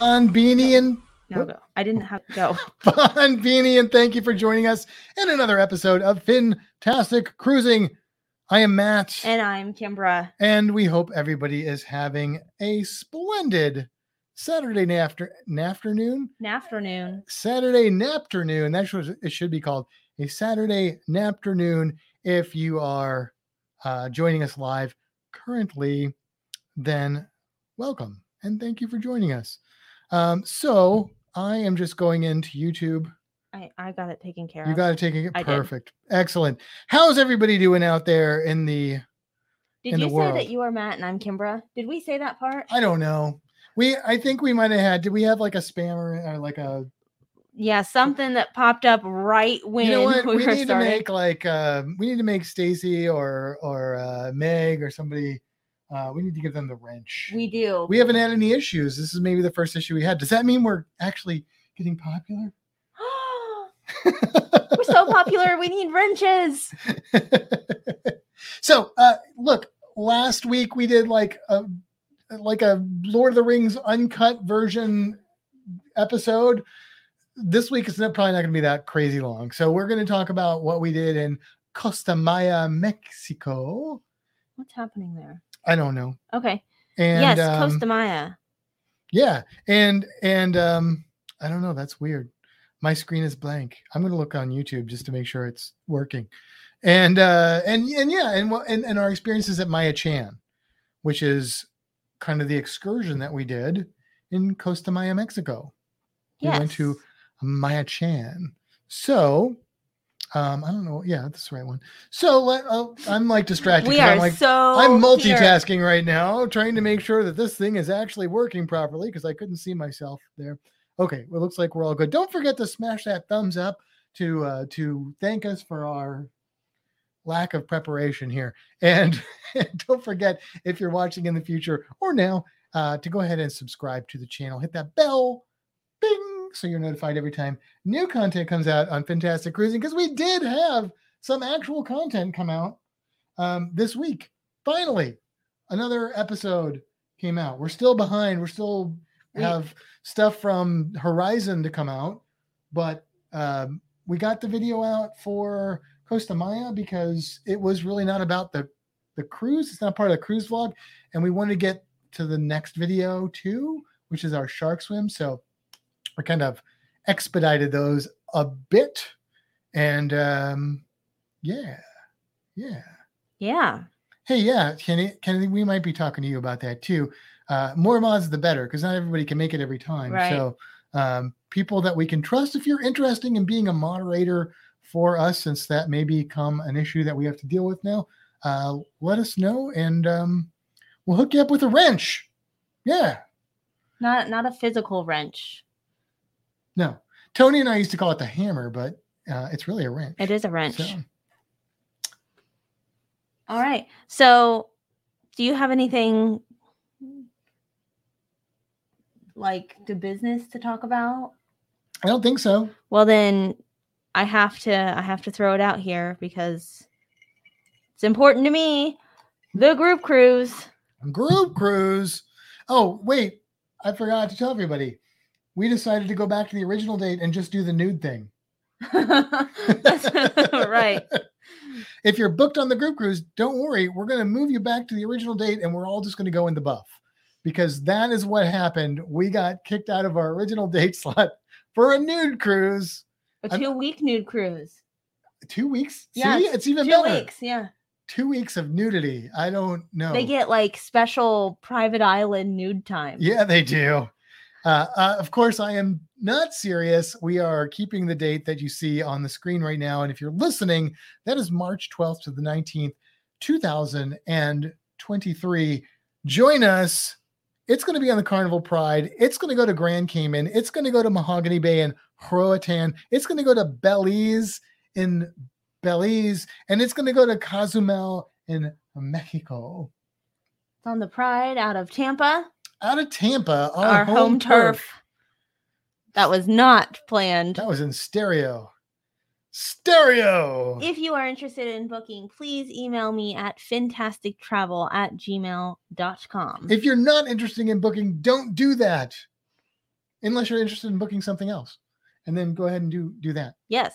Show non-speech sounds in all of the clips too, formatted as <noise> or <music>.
On Beanie and No. I didn't have to go. Bon Beanie, and thank you for joining us in another episode of Fantastic Cruising. I am Matt, And I'm Kimbra. and we hope everybody is having a splendid Saturday after afternoon. Afternoon. Saturday afternoon. That's what it should be called. A Saturday afternoon. If you are uh, joining us live currently, then welcome and thank you for joining us. Um, so I am just going into YouTube. I, I got it taken care You of. You got it I did. perfect. Excellent. How's everybody doing out there in the Did in you the say world. that you are Matt and I'm Kimbra? Did we say that part? I don't know. We I think we might have had did we have like a spammer or like a yeah, something that popped up right when you know what <laughs> we, we, need starting. to make like uh we need to make Stacy or or uh Meg or somebody uh we need to give them the wrench. we do. we haven't had any issues. This is maybe the first issue we had. Does that mean we're actually getting popular? <gasps> <laughs> we're so popular. We need wrenches. <laughs> so uh look last week we did like a like a lord of the rings uncut version episode this week is probably not going to be that crazy long so we're going to talk about what we did in costa maya mexico What's happening there? I don't know. Okay. and yes, um, Costa Maya. yeah and and um i don't know that's weird. My screen is blank. I'm going to look on youtube just to make sure it's working. And uh and and yeah and and, and our experiences at maya chan which is kind of the excursion that we did in costa maya mexico. We went to maya chan. So um i don't know yeah that's the right one so let, uh, i'm like distracted we are i'm like so I'm here. multitasking right now, trying to make sure that this thing is actually working properly because I couldn't see myself there. Okay, well, it looks like we're all good. Don't forget to smash that thumbs up to uh, to thank us for our lack of preparation here, and <laughs> don't forget if you're watching in the future or now uh, to go ahead and subscribe to the channel. Hit that bell, bing, so you're notified every time new content comes out on Fantastic Cruising because we did have some actual content come out um, this week. Finally another episode came out. We're still behind. We're still We- have stuff from horizon to come out but um, we got the video out for costa maya because it was really not about the the cruise. It's not part of the cruise vlog and we wanted to get to the next video too which is our shark swim. So we kind of expedited those a bit and um yeah yeah Yeah. Hey, yeah, Kenny, Kennedy, we might be talking to you about that too. Uh, more mods, the better, because not everybody can make it every time. Right. So, um, people that we can trust, if you're interested in being a moderator for us, since that may become an issue that we have to deal with now, uh, let us know and um, we'll hook you up with a wrench. Yeah, Not not a physical wrench. No, Tony and I used to call it the hammer, but uh, it's really a wrench. It is a wrench. So, All right. So, do you have anything like the business to talk about? I don't think so. Well, then I have to I have to throw it out here because it's important to me. The group cruise. Group cruise. Oh, wait. I forgot to tell everybody. We decided to go back to the original date and just do the nude thing. <laughs> Right. <laughs> If you're booked on the group cruise, don't worry. We're going to move you back to the original date and we're all just going to go in the buff because that is what happened. We got kicked out of our original date <laughs> slot for a nude cruise. A two week nude cruise. Two weeks? Yeah, See, it's even Two better. weeks. Yeah. Two weeks of nudity. I don't know. They get like special private island nude time. Yeah, they do. Uh, uh, of course, I am not serious. We are keeping the date that you see on the screen right now. And if you're listening, that is March 12th to the 19th, 2023. join us. It's going to be on the Carnival Pride. It's going to go to Grand Cayman. It's going to go to Mahogany Bay in Roatan. It's going to go to Belize in Belize, and it's going to go to Cozumel in Mexico. It's on the Pride out of Tampa, Out of Tampa, our, our, home, turf. That was not planned. That was in stereo. Stereo. If you are interested in booking, please email me at fantastictravel at gmail.com. If you're not interested in booking, don't do that. Unless you're interested in booking something else. And then go ahead and do do that. <laughs> yes.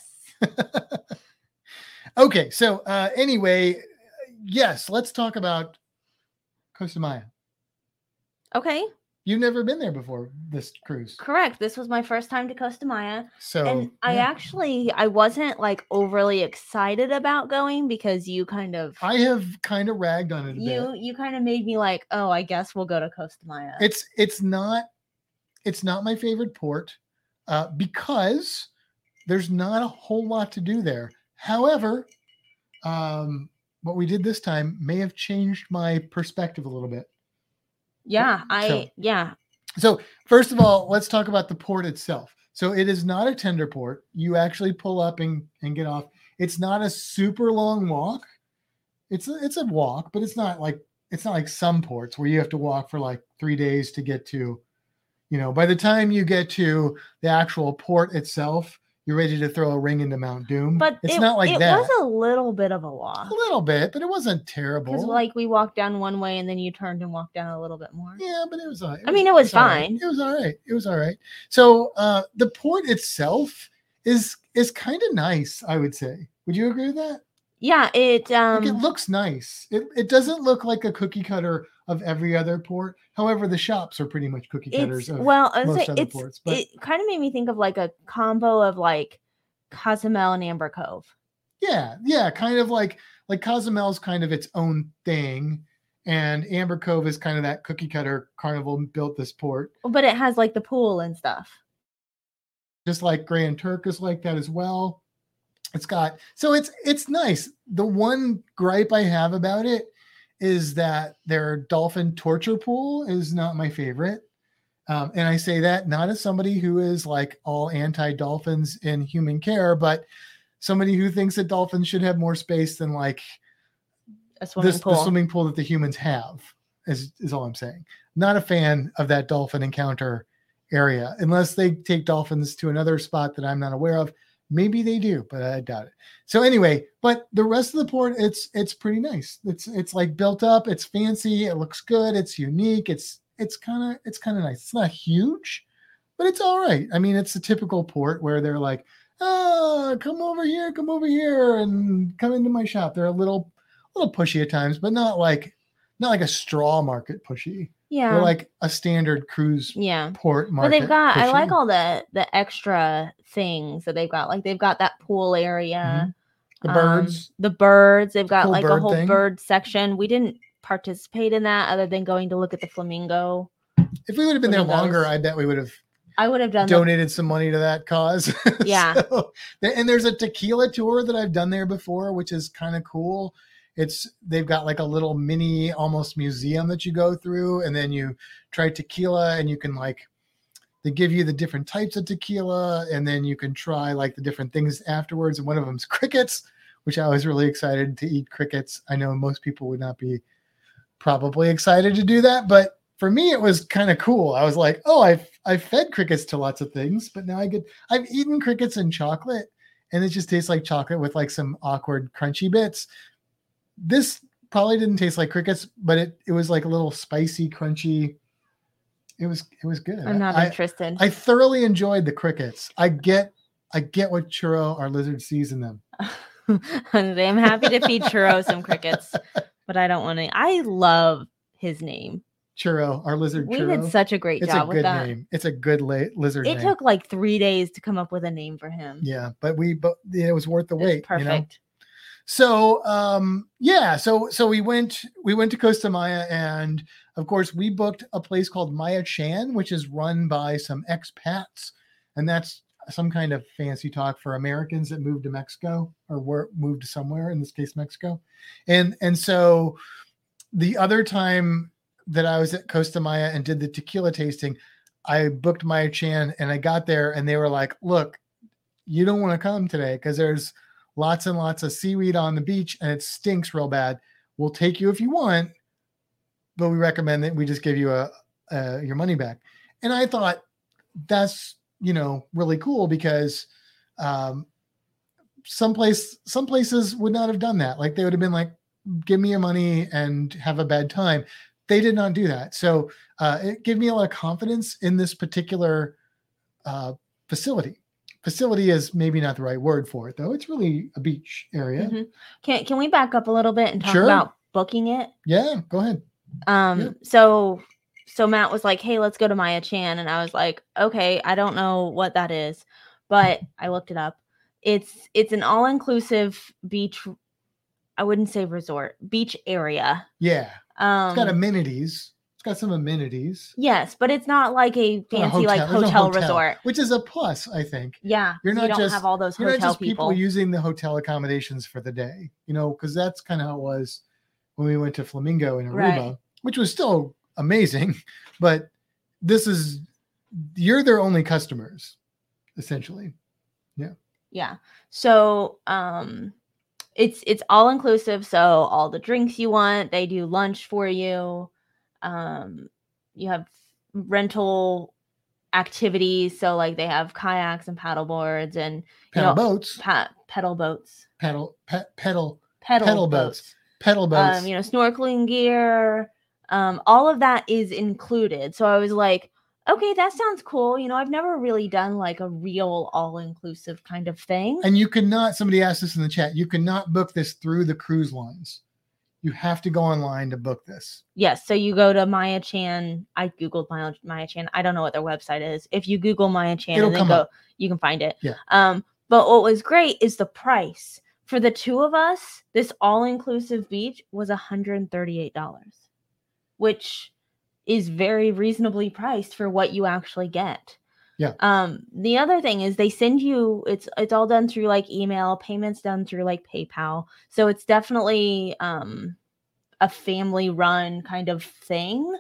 okay, so uh anyway, yes, let's talk about Costa Maya. Okay. You've never been there before this cruise. Correct. This was my first time to Costa Maya. So and I yeah. actually I wasn't like overly excited about going because you kind of I have kind of ragged on it a you bit. you kind of made me like, oh, I guess we'll go to Costa Maya. It's it's not it's not my favorite port uh, because there's not a whole lot to do there. However, um, what we did this time may have changed my perspective a little bit. Yeah, I so- yeah. So first of all, let's talk about the port itself. So it is not a tender port. You actually pull up and, and get off. It's not a super long walk. It's a, it's a walk, but it's not like it's not like some ports where you have to walk for like three days to get to, you know, by the time you get to the actual port itself, you're ready to throw a ring into Mount Doom. But it's it, not like it that. It was a little bit of a walk. a little bit, but it wasn't terrible. Because like we walked down one way and then you turned and walked down a little bit more. Yeah, but it was. all right. I mean, it was all right. fine. It was all right. It was all right. So uh, the port itself is is kind of nice. I would say. Would you agree with that? Yeah, it um Like, it looks nice. It it doesn't look like a cookie cutter of every other port. However, the shops are pretty much cookie cutters. it's Of, well, most other it's ports, but- it kind of made me think of like a combo of like Cozumel and Amber Cove. yeah, yeah, kind of like like Cozumel's kind of its own thing, and Amber Cove is kind of that cookie cutter. Carnival built this port. But it has like the pool and stuff. just like Grand Turk is like that as well. It's got so it's it's nice. The one gripe I have about it is that their dolphin torture pool is not my favorite. Um, and I say that not as somebody who is like all anti dolphins in human care, but somebody who thinks that dolphins should have more space than like A swimming this, pool. the swimming pool that the humans have is, is all I'm saying. Not a fan of that dolphin encounter area unless they take dolphins to another spot that I'm not aware of. Maybe they do, but I doubt it. So anyway, but the rest of the port, it's it's pretty nice. It's it's like built up, it's fancy, it looks good, it's unique, it's it's kind of it's kind of nice. It's not huge, but it's all right. I mean, it's a typical port where they're like, oh, come over here, come over here, and come into my shop. They're a little a little pushy at times, but not like not like a straw market pushy. Yeah. They're like a standard cruise yeah. port market But they've got I like all the the extra things that they've got. Like they've got that pool area. the um, birds. the birds. They've got cool like a whole thing. bird section. We didn't participate in that other than going to look at the flamingo. If we would have been there longer, I bet we would have I would have done donated some money to that cause. <laughs> Yeah. So, and there's a tequila tour that I've done there before, which is kind of cool. It's they've got like a little mini almost museum that you go through, and then you try tequila, and you can like they give you the different types of tequila, and then you can try like the different things afterwards. And one of them's <laughs> crickets, which I was really excited to eat crickets. I know most people would not be probably excited to do that, but for me it was kind of cool. I was like, oh, I've I've fed crickets to lots of things, but now I get I've eaten crickets and chocolate, and it just tastes like chocolate with like some awkward crunchy bits. This probably didn't taste like crickets, but it it was like a little spicy, crunchy. It was it was good. I'm not I, interested. I thoroughly enjoyed the crickets. I get I get what churro our lizard sees in them. <laughs> I'm happy to feed Churro some crickets, but I don't want to. I love his name. Churro, our lizard We churro. did such a great it's a job with good that. name. It's a good la- lizard It name. took like three days to come up with a name for him. yeah, but we but yeah, it was worth the It wait. perfect. You know? So um yeah, so so we went we went to Costa Maya and of course we booked a place called Maya Chan, which is run by some expats, and that's some kind of fancy talk for Americans that moved to Mexico or were moved somewhere, in this case Mexico. And and so the other time that I was at Costa Maya and did the tequila tasting, I booked Maya Chan and I got there and they were like, look, you don't want to come today because there's lots and lots of seaweed on the beach and it stinks real bad. We'll take you if you want, but we recommend that we just give you a, a your money back. And I thought that's you know really cool because um, some place some places would not have done that. Like they would have been like, give me your money and have a bad time. They did not do that. So uh, it gave me a lot of confidence in this particular uh, facility. Facility is maybe not the right word for it, though. It's really a beach area. Mhm. Can can we back up a little bit and talk Sure. about booking it? Yeah, go ahead. Um, Yeah. so so Matt was like, "Hey, let's go to Maya Chan," and I was like, "Okay, I don't know what that is, but I looked it up. It's it's an all inclusive beach. I wouldn't say resort, beach area. Yeah, Um, it's got amenities. Got some amenities. yes, but it's not like a not a fancy like no hotel, resort. which is a plus, I think. Yeah, You're you not don't just- have all those You're not hotel just people. people. using the hotel accommodations for the day, you know, because that's kind of how it was when we went to Flamingo in Aruba, Right. which was still amazing. <laughs> But this is you're their only customers, essentially. Yeah. Yeah so um it's it's all inclusive so all the drinks you want they do lunch for you um you have rental activities so like they have kayaks and paddle boards and you Pedal know, boats, pa- pedal boats pedal, pe- pedal, pedal, Pedal boats, boats. pedal boats. um you know snorkeling gear um all of that is included so i was like okay that sounds cool you know i've never really done like a real all-inclusive kind of thing and you cannot. Somebody asked this in the chat. You cannot book this through the cruise lines. You have to go online to book this. Yes. So you go to Maya Chan. I googled Maya, Maya Chan. I don't know what their website is. If you Google Maya Chan It'll and then go, up. you can find it. Yeah. Um, but what was great is the price for the two of us. This all-inclusive beach was $138, which is very reasonably priced for what you actually get. Yeah. Um, the other thing is they send you it's it's all done through like email, payments done through like PayPal. So it's definitely um a family run kind of thing.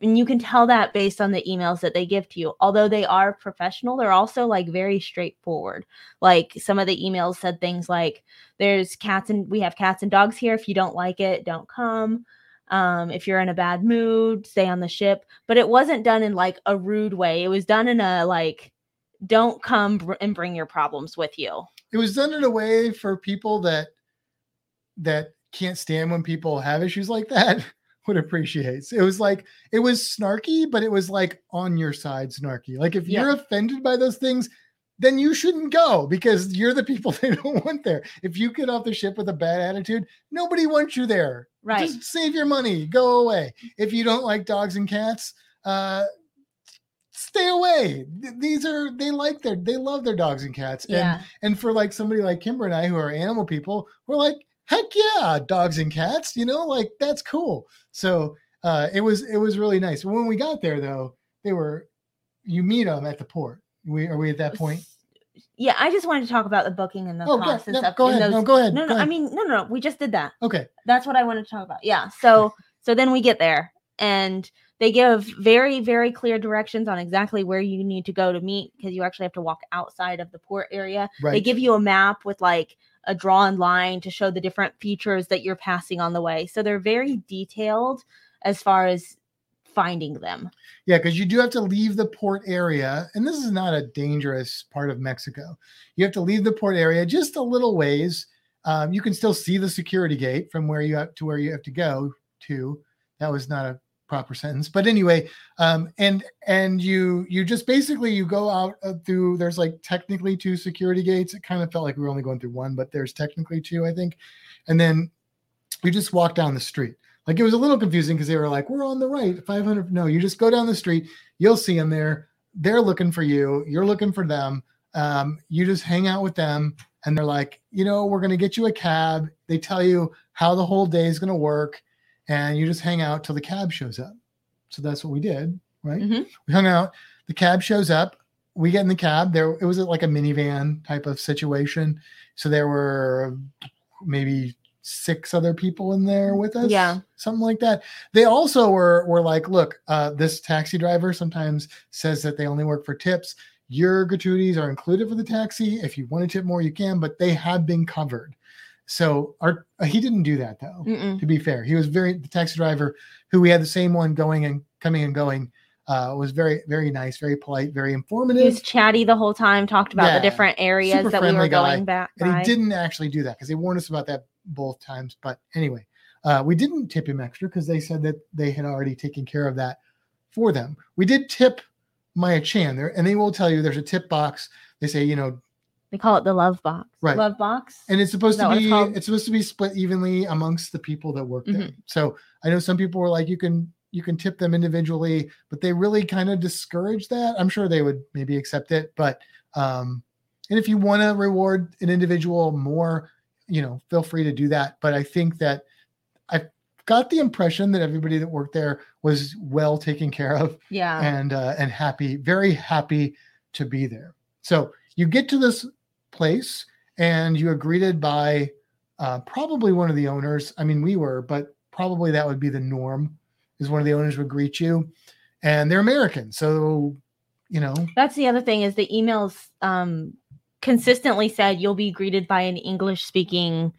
And you can tell that based on the emails that they give to you. Although they are professional, they're also like very straightforward. Like some of the emails said things like, there's cats and we have cats and dogs here. If you don't like it, don't come. Um, if you're in a bad mood, stay on the ship. But it wasn't done in like a rude way. It was done in a like, don't come br- and bring your problems with you. it was done in a way for people that that can't stand when people have issues like that <laughs> would appreciate. It was like it was snarky, but it was like on your side snarky. Like if Yeah. you're offended by those things, then you shouldn't go because you're the people <laughs> they don't want there. If you get off the ship with a bad attitude, nobody wants you there. Right. Just save your money, go away. If you don't like dogs and cats, uh stay away. These are they like their they love their dogs and cats. And Yeah. and for like somebody like Kimber and I who are animal people, we're like, heck yeah, dogs and cats, you know, like that's cool. So uh it was it was really nice. When we got there though, they were you meet them at the port. We are we at that point? Yeah, I just wanted to talk about the booking and the Oh, costs and no, stuff. go ahead. those- no, go ahead. no, no, I mean, no, no, no. We just did that. okay. That's what I wanted to talk about. Yeah. So, so then we get there and they give very, very clear directions on exactly where you need to go to meet because you actually have to walk outside of the port area. Right. They give you a map with like a drawn line to show the different features that you're passing on the way. So they're very detailed as far as finding them. Yeah, because you do have to leave the port area, and this is not a dangerous part of Mexico. You have to leave the port area just a little ways. Um, you can still see the security gate from where you have to where you have to go to. That was not a proper sentence, but anyway, um, and and you you just basically you go out uh, through. There's like technically two security gates. It kind of felt like we were only going through one, but there's technically two, I think. And then you just walk down the street. Like it was a little confusing because they were like, "We're on the right, 500." No, you just go down the street. You'll see them there. They're looking for you. You're looking for them. Um, you just hang out with them, and they're like, "You know, we're going to get you a cab." They tell you how the whole day is going to work, and you just hang out till the cab shows up. So that's what we did, right? Mhm. We hung out. The cab shows up. We get in the cab. There, it was like a minivan type of situation. So there were maybe six other people in there with us. Yeah. Something like that. They also were were like, look, uh, this taxi driver sometimes says that they only work for tips. Your gratuities are included for the taxi. If you want to tip more, you can, but they have been covered. So our uh, he didn't do that though. Mm-mm. To be fair, he was very the taxi driver who we had the same one going and coming and going. Uh, was very very nice, very polite, very informative. He was chatty the whole time, talked about Yeah. the different areas that we were guy. going back and by. he didn't actually do that because they warned us about that both times. But anyway, uh, we didn't tip him extra because they said that they had already taken care of that for them. We did tip Maya Chan there, and they will tell you there's a tip box. They say, you know, They call it the love box. Right. Love box. and it's supposed to what it's be it's supposed to be split evenly amongst the people that work there. Mm-hmm. So I know some people were like, you can you can tip them individually, but they really kind of discourage that. I'm sure they would maybe accept it, but um, and if you want to reward an individual more, you know, feel free to do that. But I think that I got the impression that everybody that worked there was well taken care of yeah. and uh, and happy, very happy to be there. So you get to this place and you are greeted by uh, probably one of the owners. I mean, we were, but probably that would be the norm. Is one of the owners would greet you, and they're American, so you know, That's the other thing is the emails um consistently said you'll be greeted by an English speaking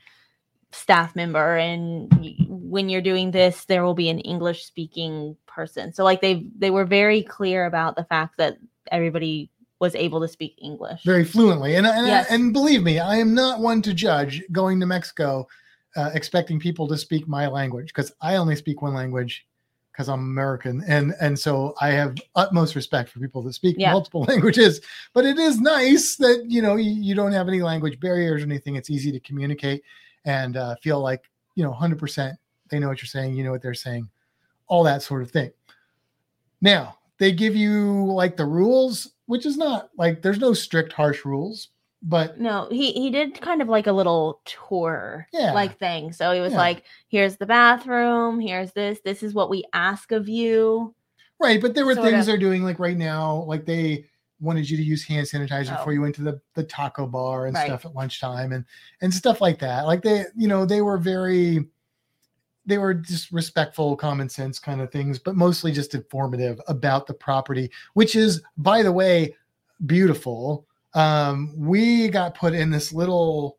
staff member and when you're doing this there will be an English speaking person. So like they they were very clear about the fact that everybody was able to speak English. very fluently. And and, Yes. and believe me, I am not one to judge going to Mexico uh, expecting people to speak my language because I only speak one language because I'm American, and and so I have utmost respect for people that speak Yeah. multiple <laughs> languages. But it is nice that you know you, you don't have any language barriers or anything. It's easy to communicate and uh, feel like you know 100% they know what you're saying, you know what they're saying, all that sort of thing. Now they give you like the rules, which is not like there's no strict harsh rules, but No, he he did kind of like a little tour Yeah. like thing. So he was Yeah. like, here's the bathroom, here's this, this is what we ask of you. right. But there were things they're doing like right now, like they wanted you to use hand sanitizer Oh. before you went to the the taco bar and Right. stuff at lunchtime and and stuff like that. Like they, you know, they were very they were just respectful, common sense kind of things, but mostly just informative about the property, which is, by the way, beautiful. Um, we got put in this little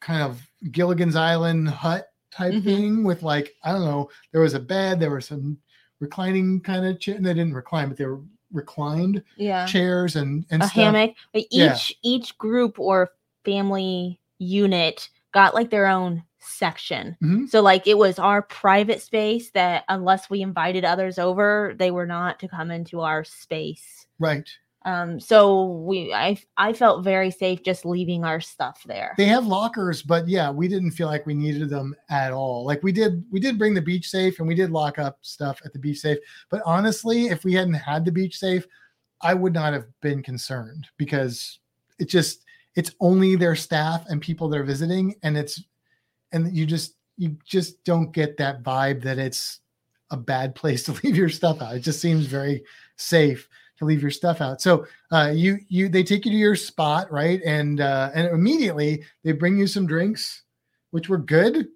kind of Gilligan's Island hut type Mhm. thing with like, I don't know, there was a bed, there were some reclining kind of chair. And they didn't recline, but they were reclined Yeah. chairs and and a stuff. hammock. But each Yeah. each group or family unit got like their own section. Mhm. So like it was our private space that unless we invited others over, they were not to come into our space. Right. Um so we I I felt very safe just leaving our stuff there. They have lockers, but yeah, we didn't feel like we needed them at all. Like we did, we did bring the beach safe and we did lock up stuff at the beach safe. But honestly, if we hadn't had the beach safe, I would not have been concerned because it just it's only their staff and people they're visiting, and it's and you just you just don't get that vibe that it's a bad <laughs> place to leave your stuff out. It just seems very safe to leave your stuff out. So uh, you you they take you to your spot, right? And uh, and immediately they bring you some drinks, which were good.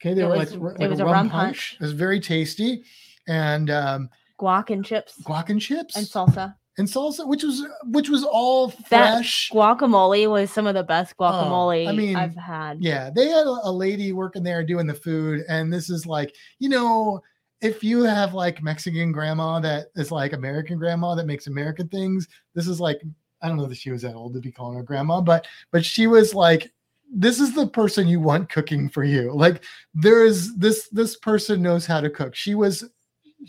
Okay, they It were was- like, like it was a rum punch. It was very tasty, and um, Guac and chips guac and chips and salsa. and salsa, which was which was all That fresh. guacamole was some of the best guacamole Oh, I mean, I've had. Yeah, they had a, a lady working there doing the food, and this is like, you know, if you have like Mexican grandma that is like American grandma that makes American things, this is like, I don't know that she was that old to be calling her grandma, but but she was like, this is the person you want cooking for you. Like there is this this person knows how to cook. She was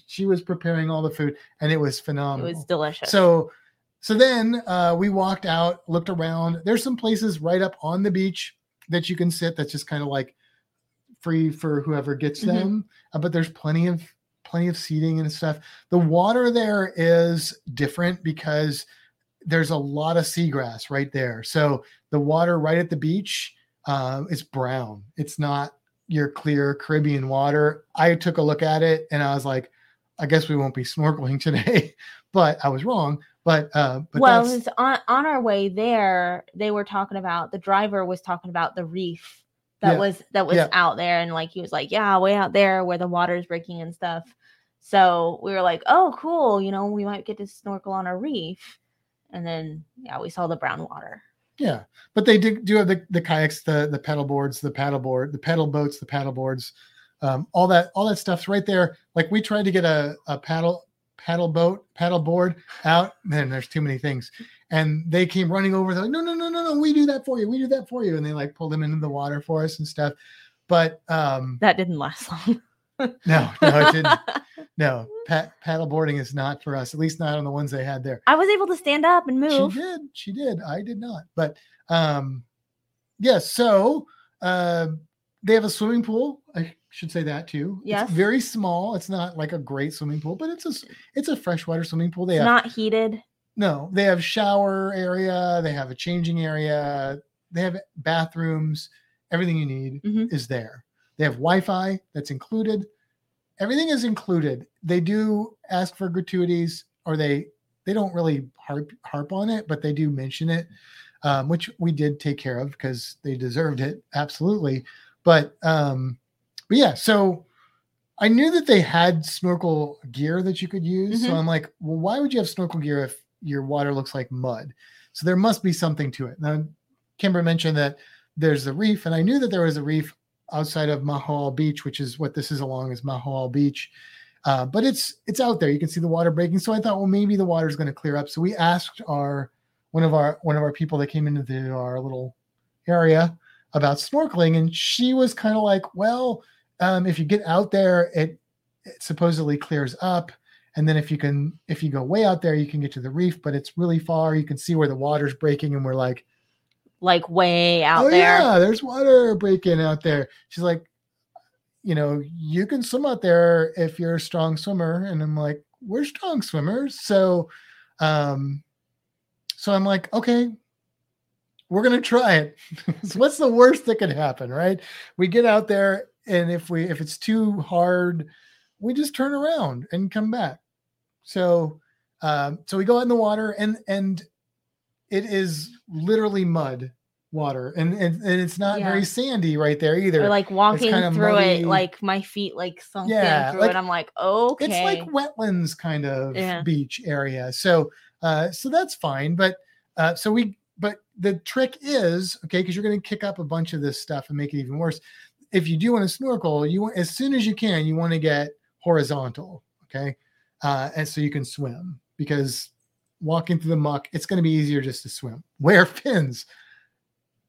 she was preparing all the food, and it was phenomenal. It was delicious. So so then uh, we walked out, looked around. There's some places right up on the beach that you can sit. That's just kind of like free for whoever gets Mhm. them. Uh, but there's plenty of plenty of seating and stuff. The water there is different because there's a lot of seagrass right there. So the water right at the beach uh, is brown. It's not your clear Caribbean water. I took a look at it and I was like, I guess we won't be snorkeling <laughs> today, but I was wrong. But uh, but well, on on our way there, they were talking about the driver was talking about the reef that Yeah. was that was Yeah. out there and like he was like yeah way out there where the water's breaking and stuff so we were like oh cool you know we might get to snorkel on a reef and then yeah we saw the brown water Yeah, but they do, do have the, the kayaks, the the pedal boards, the paddle board, the pedal boats, the paddle boards, um, all that all that stuff's right there. Like we tried to get a, a paddle paddle boat paddle board out, man. There's too many things, and they came running over. They're like, no, no, no, no, no, we do that for you. We do that for you, and they like pulled them into the water for us and stuff. But um, that didn't last long <laughs> no, no, it didn't. <laughs> No, pa- paddle boarding is not for us. At least not on the ones they had there. i was able to stand up and move She did. She did. I did not. But um yes, so uh they have a swimming pool. Should say that too. Yes. It's very small. It's not like a great swimming pool, but it's a it's a freshwater swimming pool. They it's have not heated no, they have shower area, they have a changing area, they have bathrooms, everything you need Mhm. is there. They have Wi-Fi that's included. Everything is included. They do ask for gratuities, or they they don't really harp harp on it, but they do mention it, um, which we did take care of because they deserved it absolutely. But um, but yeah, so I knew that they had snorkel gear that you could use. So Mhm. I'm like, well, why would you have snorkel gear if your water looks like mud? So there must be something to it. Now, Kimber mentioned that there's a reef, and I knew that there was a reef outside of Mahal Beach, which is what this is along is Mahal Beach. Uh, but it's it's out there. You can see the water breaking. So I thought, well, maybe the water's going to clear up. So we asked our one of our one of our people that came into the, our little area about snorkeling, and she was kind of like, well, um, if you get out there, it, it supposedly clears up. And then if you can, if you go way out there, you can get to the reef, but it's really far. You can see where the water's breaking, and we're like, like way out oh there yeah, there's water breaking out there. She's like, you know, you can swim out there if you're a strong swimmer. And I'm like, we're strong swimmers. So um so I'm like, okay, we're gonna try it. <laughs> so what's the worst that could happen, right? We get out there and if we if it's too hard, we just turn around and come back. So um so we go out in the water and and it is literally mud water and and, and it's not Yeah. very sandy right there either. or like walking through muddy. it like my feet like sunk Yeah, in through like- it i'm like okay it's like wetlands kind of Yeah. beach area so uh so that's fine but uh so we but the trick is okay because you're going to kick up a bunch of this stuff and make it even worse if you do want to snorkel you want as soon as you can you want to get horizontal okay uh and so you can swim because walking through the muck it's going to be easier just to swim <laughs> wear fins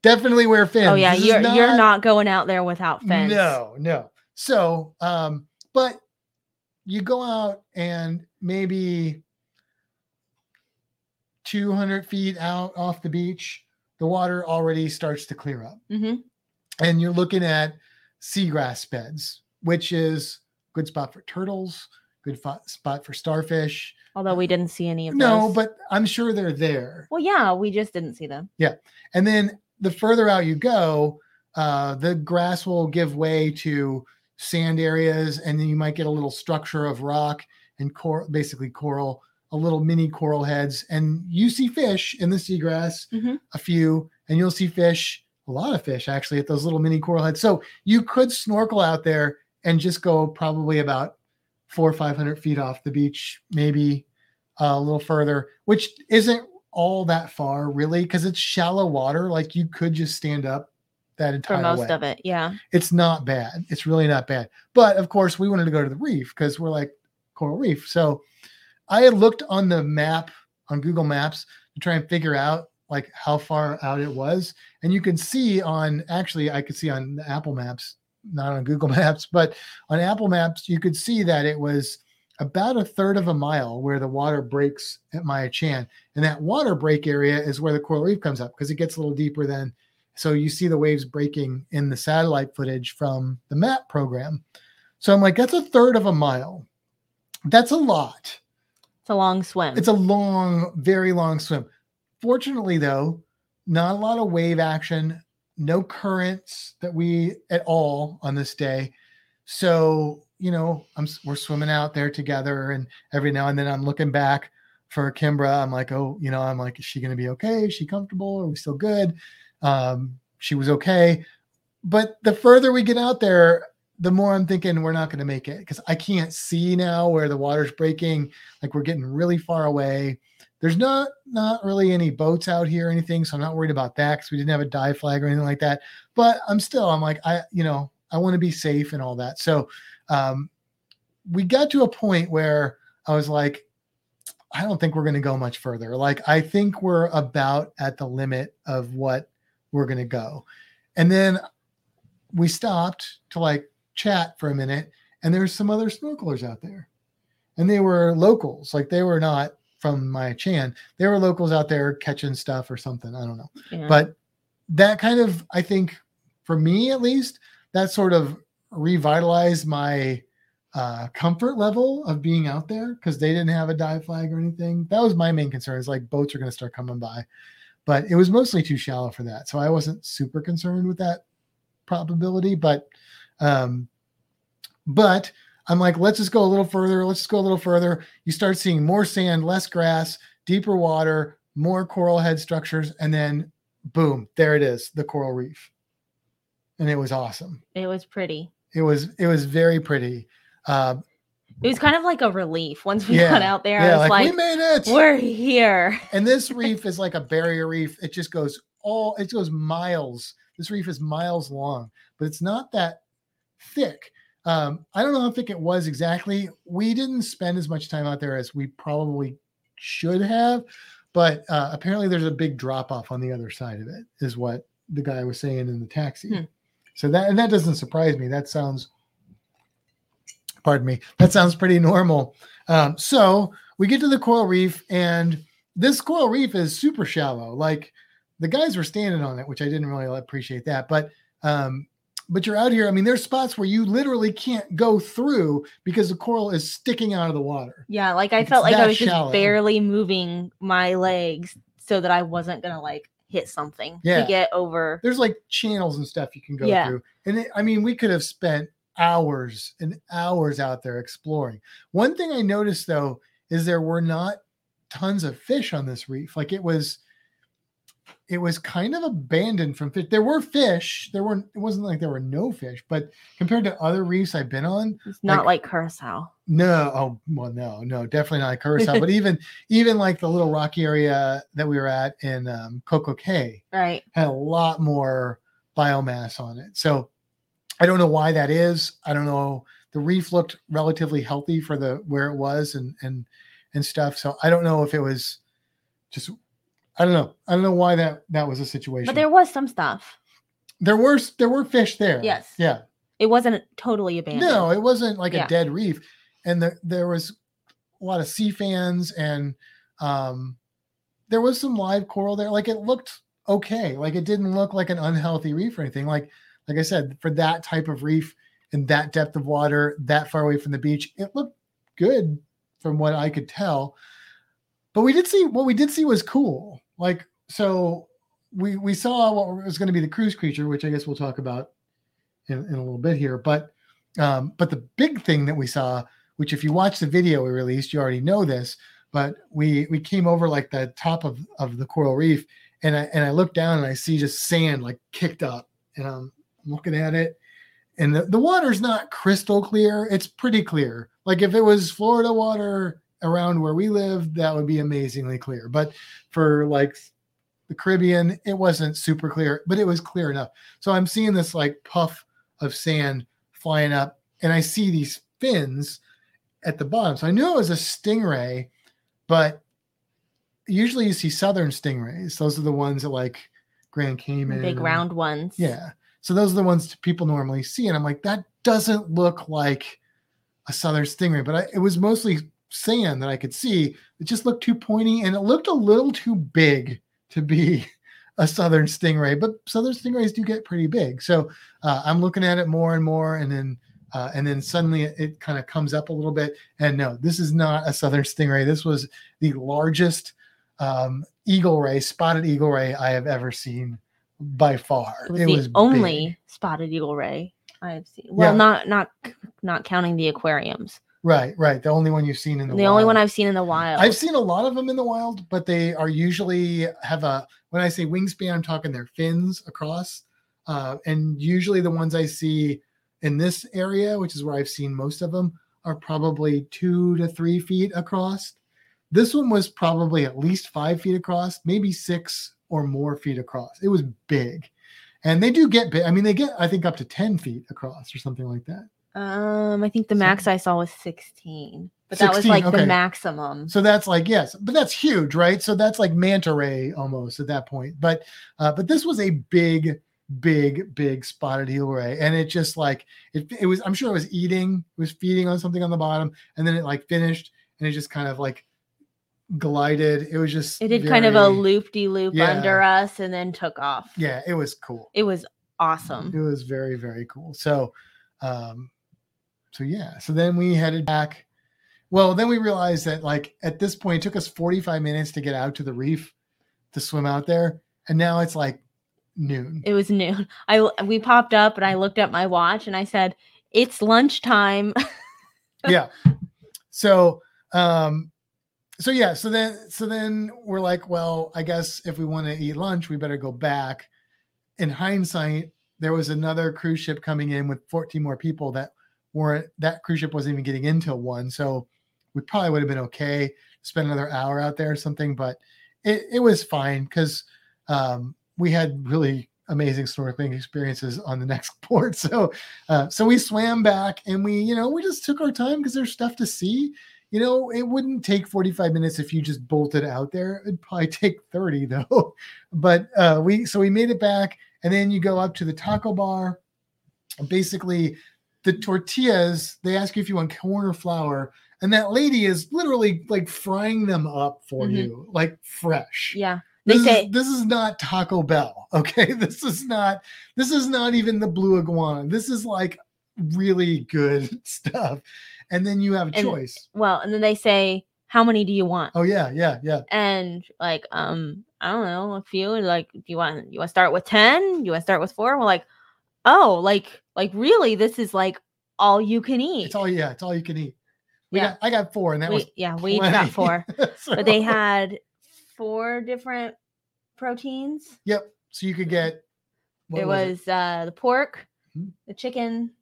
definitely wear fins oh yeah This you're you're not going out there without fins. no, no. So, um, but you go out and maybe 200 feet out off the beach, the water already starts to clear up. hmm And you're looking at seagrass beds, which is good spot for turtles, good fo- spot for starfish. although we didn't see any of them, No, those. but I'm sure they're there. well yeah we just didn't see them Yeah, And then the further out you go, uh, the grass will give way to sand areas, and then you might get a little structure of rock and cor- basically coral, a little mini coral heads. And you see fish in the seagrass, Mhm. a few, and you'll see fish, a lot of fish actually, at those little mini coral heads. So you could snorkel out there and just go probably about four or 500 feet off the beach, maybe uh, a little further, which isn't all that far really because it's shallow water. Like you could just stand up that entire for most way. of it yeah It's not bad. It's really not bad. But of course, we wanted to go to the reef because we're like coral reef. So I had looked on the map on Google Maps to try and figure out like how far out it was. And you can see on actually I could see on the Apple Maps, not on Google <laughs> Maps, but on Apple Maps, you could see that it was about a third of a mile where the water breaks at Maya Chan. And that water break area is where the coral reef comes up because it gets a little deeper than so you see the waves breaking in the satellite footage from the map program. So I'm like, that's a third of a mile. That's a lot. it's a long swim It's a long, very long swim. Fortunately, though, not a lot of wave action, no currents that we at all on this day. So, you know, I'm we're swimming out there together, and every now and then I'm looking back for Kimbra. I'm like, oh, you know, I'm like, is she going to be okay? Is she comfortable? Are we still good? Um, she was okay, but the further we get out there, the more I'm thinking we're not going to make it because I can't see now where the water's breaking. Like we're getting really far away. There's not not really any boats out here or anything, so I'm not worried about that because we didn't have a dive flag or anything like that. But I'm still, I'm like, I, you know, I want to be safe and all that. So um, we got to a point where I was like, I don't think we're going to go much further. Like, I think we're about at the limit of what we're going to go. And then we stopped to like chat for a minute, and there's some other snorkelers out there. And they were locals, like they were not from Maya Chan. There were locals out there catching stuff or something. I don't know. Yeah. But that kind of, I think, for me at least, that sort of revitalized my uh, comfort level of being out there because they didn't have a dive flag or anything. That was my main concern. Is like boats are going to start coming by, but it was mostly too shallow for that, so I wasn't super concerned with that probability. But, um, but I'm like, let's just go a little further. Let's just go a little further. You start seeing more sand, less grass, deeper water, more coral head structures, and then boom, there it is, the coral reef. And it was awesome. it was pretty. It was it was very pretty. Uh, It was kind of like a relief once we Yeah, got out there. I yeah, was like, like, we made it. we're here. and this reef is like a barrier reef. It just goes all it goes miles. This reef is miles long, but it's not that thick. Um, I don't know how thick it was exactly. We didn't spend as much time out there as we probably should have, but uh, apparently there's a big drop off on the other side of it, is what the guy was saying in the taxi. Hmm. So that and that doesn't surprise me. That sounds, pardon me, that sounds pretty normal. Um, so we get to the coral reef, and this coral reef is super shallow. Like the guys were standing on it, which I didn't really appreciate that. But um, but you're out here. I mean, there's spots where you literally can't go through because the coral is sticking out of the water. Yeah, like I It's felt like I was shallow. just barely moving my legs so that I wasn't gonna like hit something Yeah. to get over. There's like channels and stuff you can go Yeah. through. And it, I mean, we could have spent hours and hours out there exploring. One thing I noticed though is there were not tons of fish on this reef. Like it was it was kind of abandoned from fish. There were fish. There weren't it wasn't like there were no fish, but compared to other reefs I've been on, It's not like- like, Curacao. no, oh well, no, no, definitely not like Curacao. but <laughs> even even like the little rocky area that we were at in um, Coco Cay Right. had a lot more biomass on it. So I don't know why that is. I don't know. The reef looked relatively healthy for the where it was and and and stuff. So I don't know if it was just I don't know. I don't know why that that was a situation. But there was some stuff. there were there were fish there. Yes. Yeah. It wasn't totally abandoned. No, it wasn't like Yeah. a dead reef. And there there was a lot of sea fans and um there was some live coral there. Like it looked okay. Like it didn't look like an unhealthy reef or anything. Like like I said, for that type of reef and that depth of water, that far away from the beach, it looked good from what I could tell. But we did see what we did see was cool. Like so we we saw what was going to be the cruise creature, which I guess we'll talk about in, in a little bit here. But um, but the big thing that we saw, which if you watch the video we released, you already know this, but we we came over like the top of, of the coral reef and I and I look down and I see just sand like kicked up and I'm looking at it and the, the water's not crystal clear. It's pretty clear. Like if it was Florida water around where we live, that would be amazingly clear. But for like the Caribbean, it wasn't super clear, but it was clear enough. So I'm seeing this like puff of sand flying up, and I see these fins at the bottom. So I knew it was a stingray, but usually you see southern stingrays. Those are the ones that like Grand Cayman, big and- round ones. yeah. So those are the ones people normally see, and I'm like, that doesn't look like a southern stingray, but I, it was mostly sand that I could see. It just looked too pointy, and it looked a little too big to be <laughs> a southern stingray. But southern stingrays do get pretty big, so uh, I'm looking at it more and more, and then uh, and then suddenly it, it kind of comes up a little bit. And no, this is not a southern stingray. This was the largest um, eagle ray, spotted eagle ray I have ever seen by far. It was the big. only spotted eagle ray I've seen. Well, Yeah. not not not counting the aquariums. Right, right. The only one you've seen in the wild. The, only one. I've seen in the wild. I've seen a lot of them in the wild, but they are usually have a when I say wingspan, I'm talking their fins across. uh, and usually the ones I see in this area, which is where I've seen most of them, are probably two to three feet across. This one was probably at least five feet across, maybe six or more feet across. It was big. And they do get big. I mean, they get, I think, up to 10 feet across or something like that. Um, I think the So- max I saw was 16, but that was like okay. the maximum. So that's like, yes, but that's huge, right? So that's like manta ray almost at that point. But uh, but this was a big, big, big spotted eagle ray. And it just like it, it was, I'm sure it was eating, it was feeding on something on the bottom, and then it like finished and it just kind of like glided. It was just It did kind of a very- loop de loop under us and then took off. Yeah, it was cool. It was awesome. It was very, very cool. So, um, so yeah. So then we headed back. Well, then we realized that like at this point, it took us 45 minutes to get out to the reef to swim out there, and now it's like noon. It was noon. i we popped up and I looked at my watch and I said, "It's lunchtime." <laughs> yeah. So, um, so yeah. So then, so then we're like, well, I guess if we want to eat lunch, we better go back. In hindsight, there was another cruise ship coming in with 14 more people that That cruise ship wasn't even getting into one, so we probably would have been okay. Spend another hour out there or something, but it it was fine because um, we had really amazing snorkeling experiences on the next <laughs> port. So uh, so we swam back and we, you know, we just took our time because there's stuff to see. You know, it wouldn't take 45 minutes if you just bolted out there. It'd probably <laughs> take 30 though. But uh, we so we made it back, and then you go up to the taco bar. Basically, the tortillas, they ask you if you want corn or flour, and that lady is literally like frying them up for Mhm. you, like fresh yeah. They this say is, this is not Taco Bell. <laughs> Okay. This is not this is not even the blue iguana. This is like really good <laughs> stuff. And then you have a And- choice. well, and then they say, "How many do you want?" Oh yeah, yeah, yeah. And like, um, I don't know, a few. Like, do you want you want to start with ten? You want to start with four? We're like, oh, like like really? This is like all you can eat. It's all yeah, it's all you can eat. We Yeah. got I got four, and that we, was yeah, we each got four, <laughs> So- but they had four different proteins. Yep. So you could get it was, uh the pork, Mhm. the chicken,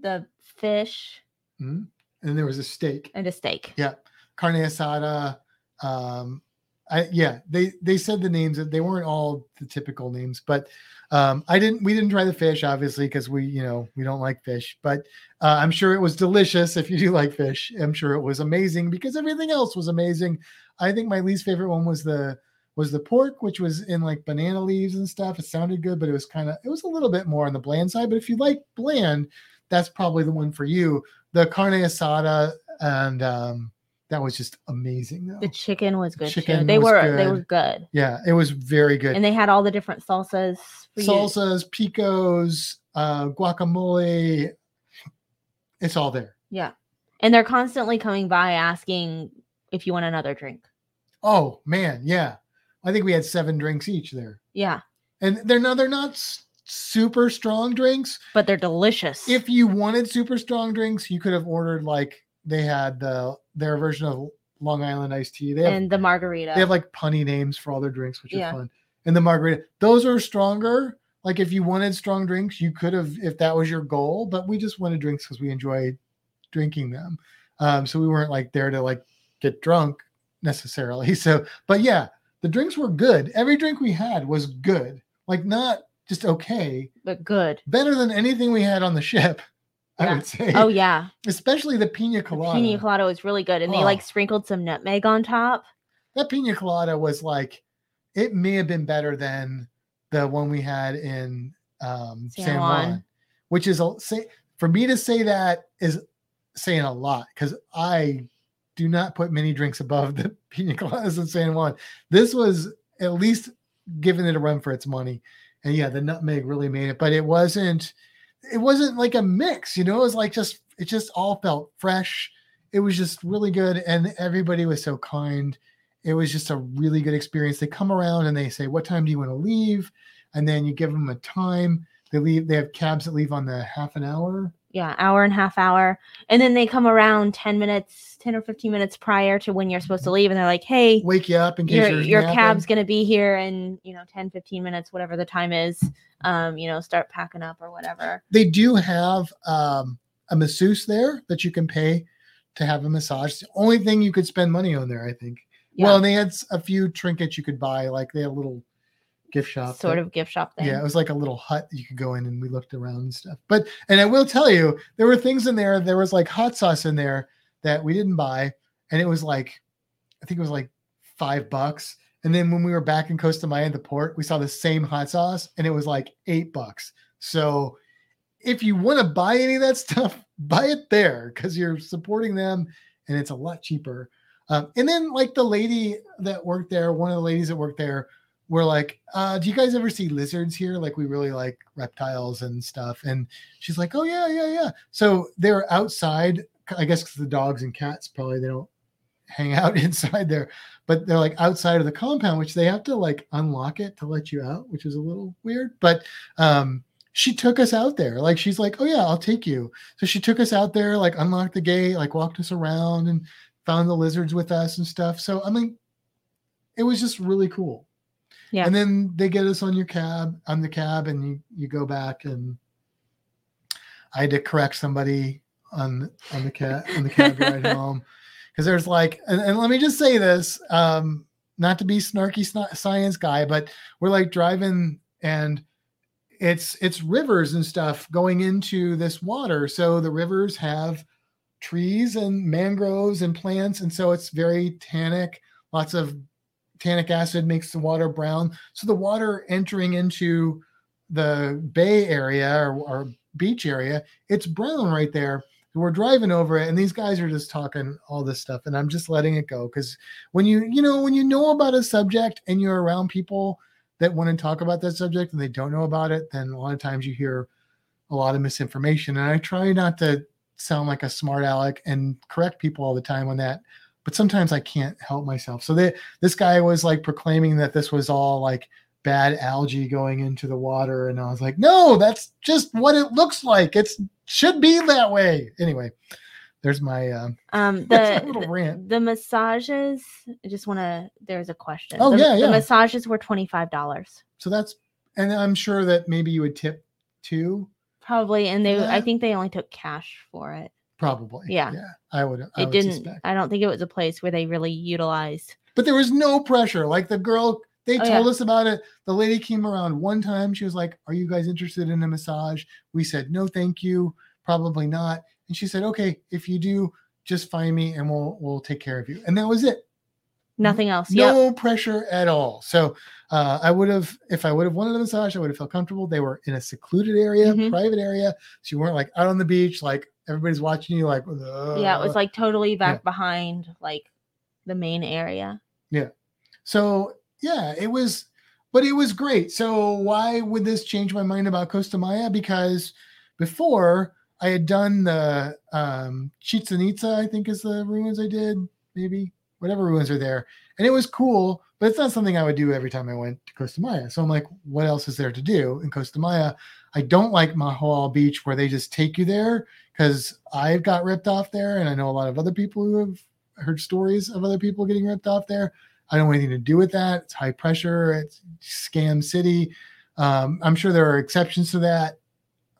the fish, Mhm. and there was a steak. and a steak. Yeah. Carne asada. Um, I yeah, they they said the names. That they weren't all the typical names, but um, I didn't. We didn't try the fish, obviously, because we you know we don't like fish. But uh, I'm sure it was delicious. If you do like fish, I'm sure it was amazing because everything else was amazing. I think my least favorite one was the was the pork, which was in like banana leaves and stuff. It sounded good, but it was kind of it was a little bit more on the bland side. But if you like bland, that's probably the one for you. The carne asada and um, that was just amazing though. The chicken was good too. Chicken They was were they good. were good, Yeah, it was very good. and they had all the different salsas. For you. Salsas, picos, uh, guacamole. It's all there. Yeah, and they're constantly coming by asking if you want another drink. Oh man, yeah. I think we had seven drinks each there, Yeah, and they're not they're not super strong drinks. but they're delicious. If you wanted super strong drinks, you could have ordered like they had the their version of Long Island iced tea. They have and the margarita. they have like punny names for all their drinks, which Yeah. are fun. And the margarita, those are stronger. Like if you wanted strong drinks, you could have if that was your goal. But we just wanted drinks because we enjoy drinking them. Um, so we weren't like there to like get drunk necessarily. <laughs> So, but yeah, the drinks were good. Every drink we had was good. Like not just okay, but good. better than anything we had on the ship. I would say, Oh yeah, especially the pina the colada. pina colada was really good, and they like Oh. sprinkled some nutmeg on top. that pina colada was like it may have been better than the one we had in um, San San, Juan. Juan. which is a say for me to say that is saying a lot because I do not put many drinks above the <laughs> pina coladas in San Juan. This was at least giving it a run for its money, and yeah, the nutmeg really made it, but it wasn't. It wasn't like a mix, you know. It was like just it just all felt fresh. It was just really good, and everybody was so kind it was just a really good experience. They come around and they say, "What time do you want to leave?" And then you give them a time. They leave. They have cabs that leave on the half an hour yeah, hour and a half hour. And then they come around 10 minutes, 10 or 15 minutes prior to when you're supposed to leave. And they're like, hey, Wake you up in case your, your cab's going to be here in, you know, 10, 15 minutes, whatever the time is. Um, you know, start packing up or whatever. They do have um, a masseuse there that you can pay to have a massage. It's the only thing you could spend money on there, I think. Yeah. Well, and they had a few trinkets you could buy, like they had a little gift shop. Sort of gift shop thing. Yeah, it was like a little hut you could go in and we looked around and stuff. But and I will tell you, there were things in there. There was like hot sauce in there that we didn't buy, and it was like, I think it was like five bucks. And then when we were back in Costa Maya at the port, we saw the same hot sauce, and it was like eight bucks. So if you want to buy any of that <laughs> stuff, buy it there because you're supporting them, and it's a lot cheaper. Um, and then like the lady that worked there, one of the ladies that worked there we're like, uh, do you guys ever see lizards here? Like, we really like reptiles and stuff. And she's like, oh, yeah, yeah, yeah. So they're outside, I guess, because the dogs and cats probably they don't hang out <laughs> inside there, but they're like outside of the compound, which they have to like unlock it to let you out, which is a little weird. But um, she took us out there. Like, she's like, oh, yeah, I'll take you. So she took us out there, like, unlocked the gate, like, walked us around and found the lizards with us and stuff. So, I mean, it was just really cool. Yeah. And then they get us on your cab, on the cab, and you you go back and I had to correct somebody on on the cab on the cab ride <laughs> home because there's like and, and let me just say this um not to be snarky science guy but we're like driving and it's it's rivers and stuff going into this water so the rivers have trees and mangroves and plants and so it's very tannic lots of tannic acid makes the water brown. So the water entering into the bay area or, or beach area it's brown right there. We're driving over it and these guys are just talking all this stuff and i'm just letting it go. Because when you you know when you know about a subject and you're around people that want to talk about that subject and they don't know about it then a lot of times you hear a lot of misinformation. And i try not to sound like a smart aleck and correct people all the time on that but sometimes i can't help myself so they, this guy was like proclaiming that this was all like bad algae going into the water and i was like no that's just what it looks like It should be that way anyway there's my um Um, the <laughs> little rant. the massages. I just want to. There's a question. Oh, the, yeah, yeah. The massages were twenty five dollars so that's and i'm sure that maybe you would tip too probably, and they. I think they only took cash for it. Probably Yeah. yeah i would I It would didn't. suspect. I don't think it was a place where they really utilized. but there was no pressure. Like the girl, they Oh, told yeah. us about it. The lady came around one time. She was like, Are you guys interested in a massage? We said, No, thank you. Probably not. And she said, Okay, if you do, just find me and we'll we'll take care of you. And that was it. Nothing else. No pressure at all. So uh, I would have, if I would have wanted a massage, I would have felt comfortable. They were in a secluded area, Mhm. private area. So you weren't like out on the beach, like everybody's watching you, like, Yeah, it was like totally back yeah. behind like the main area. Yeah. So yeah, it was, but it was great. So why would this change my mind about Costa Maya? Because before I had done the um, Chichen Itza, I think is the ruins I did, maybe whatever ruins are there, and it was cool. But it's not something I would do every time I went to Costa Maya. So I'm like, what else is there to do in Costa Maya? I don't like Mahahual Beach where they just take you there because I've got ripped off there, and I know a lot of other people who have heard stories of other people getting ripped off there. I don't want anything to do with that. It's high pressure. It's scam city. Um, I'm sure there are exceptions to that,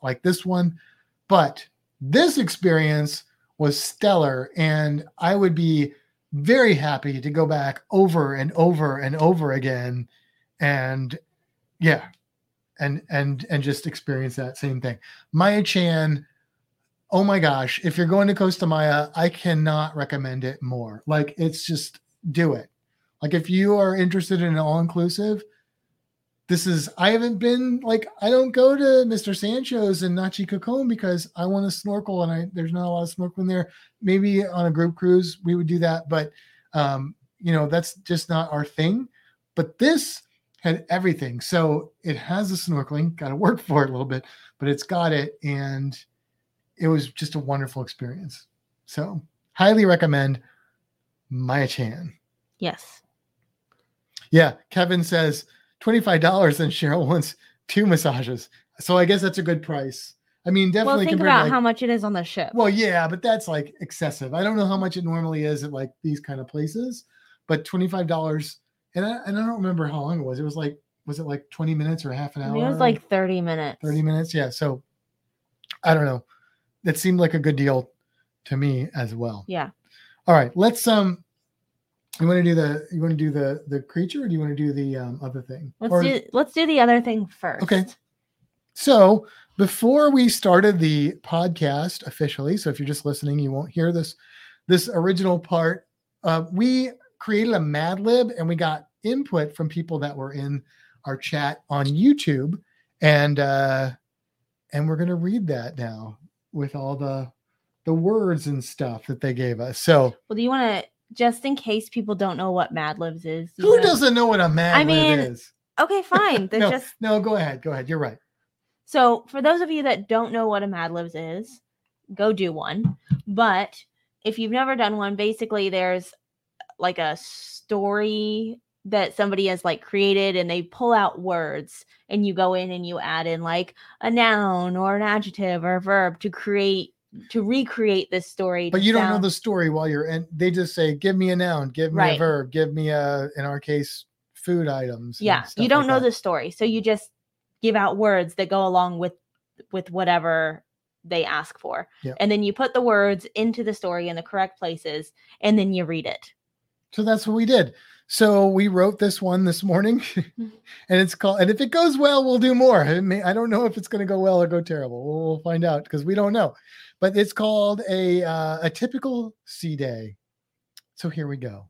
like this one, but this experience was stellar, and I would be very happy to go back over and over and over again, and yeah, and and and just experience that same thing. Maya Chan. Oh my gosh, if you're going to Costa Maya, I cannot recommend it more. Like it's just do it. Like if you are interested in an all inclusive, this is I haven't been like I don't go to Mr. Sancho's and Nachi Cocom because I want to snorkel and I there's not a lot of snorkeling there. Maybe on a group cruise we would do that, but um, you know, that's just not our thing. But this had everything. So it has the snorkeling, got to work for it a little bit, but it's got it and it was just a wonderful experience. So highly recommend Maya Chan. Yes. Yeah, Kevin says $25 and Cheryl wants two massages. So I guess that's a good price. I mean, definitely. Well, think about like, how much it is on the ship. well, yeah, but that's like excessive. I don't know how much it normally is at like these kind of places, but twenty five dollars, and I and I don't remember how long it was. It was like was it like twenty minutes or half an I hour? mean, it was like 30 minutes. thirty minutes. Yeah, so I don't know. That seemed like a good deal to me as well. Yeah. All right, let's um. You want to do the you want to do the the creature or do you want to do the um, other thing? Let's Or- do let's do the other thing first. Okay. So before we started the podcast officially, so if you're just listening, you won't hear this this original part. Uh, we created a Mad Lib and we got input from people that were in our chat on YouTube, and uh, and we're gonna read that now with all the the words and stuff that they gave us. So Well, do you want to just in case people don't know what Mad Libs is? who wanna- doesn't know what a Mad I Lib mean, is? Okay, <laughs> fine. There's No, just no, go ahead, go ahead. You're right. So, for those of you that don't know what a Mad Libs is, go do one. But if you've never done one, basically there's like a story that somebody has like created and they pull out words and you go in and you add in like a noun or an adjective or a verb to create to recreate this story. But you don't know the story while you're in. They just say, "Give me a noun, give me a verb, give me a." In our case, food items. yeah you don't like know that. the story so you just give out words that go along with with whatever they ask for Yep. and then you put the words into the story in the correct places and then you read it So that's what we did. So we wrote this one this morning, <laughs> and it's called. And if it goes well, we'll do more. I, may, I don't know if it's going to go well or go terrible. We'll, we'll find out because we don't know. But it's called a uh, a typical sea day. So here we go.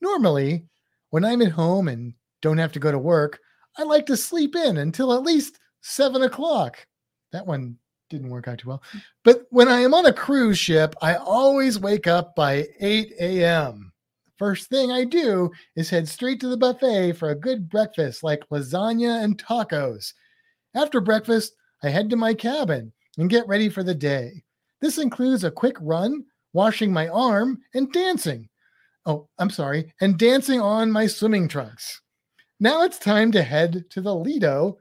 Normally, when I'm at home and don't have to go to work, I like to sleep in until at least seven o'clock. That one didn't work out too well. But when I am on a cruise ship, I always wake up by 8 a.m. First thing I do is head straight to the buffet for a good breakfast like lasagna and tacos. After breakfast, I head to my cabin and get ready for the day. This includes a quick run, washing my arm, and dancing. Oh, I'm sorry, and dancing on my swimming trunks. Now it's time to head to the Lido.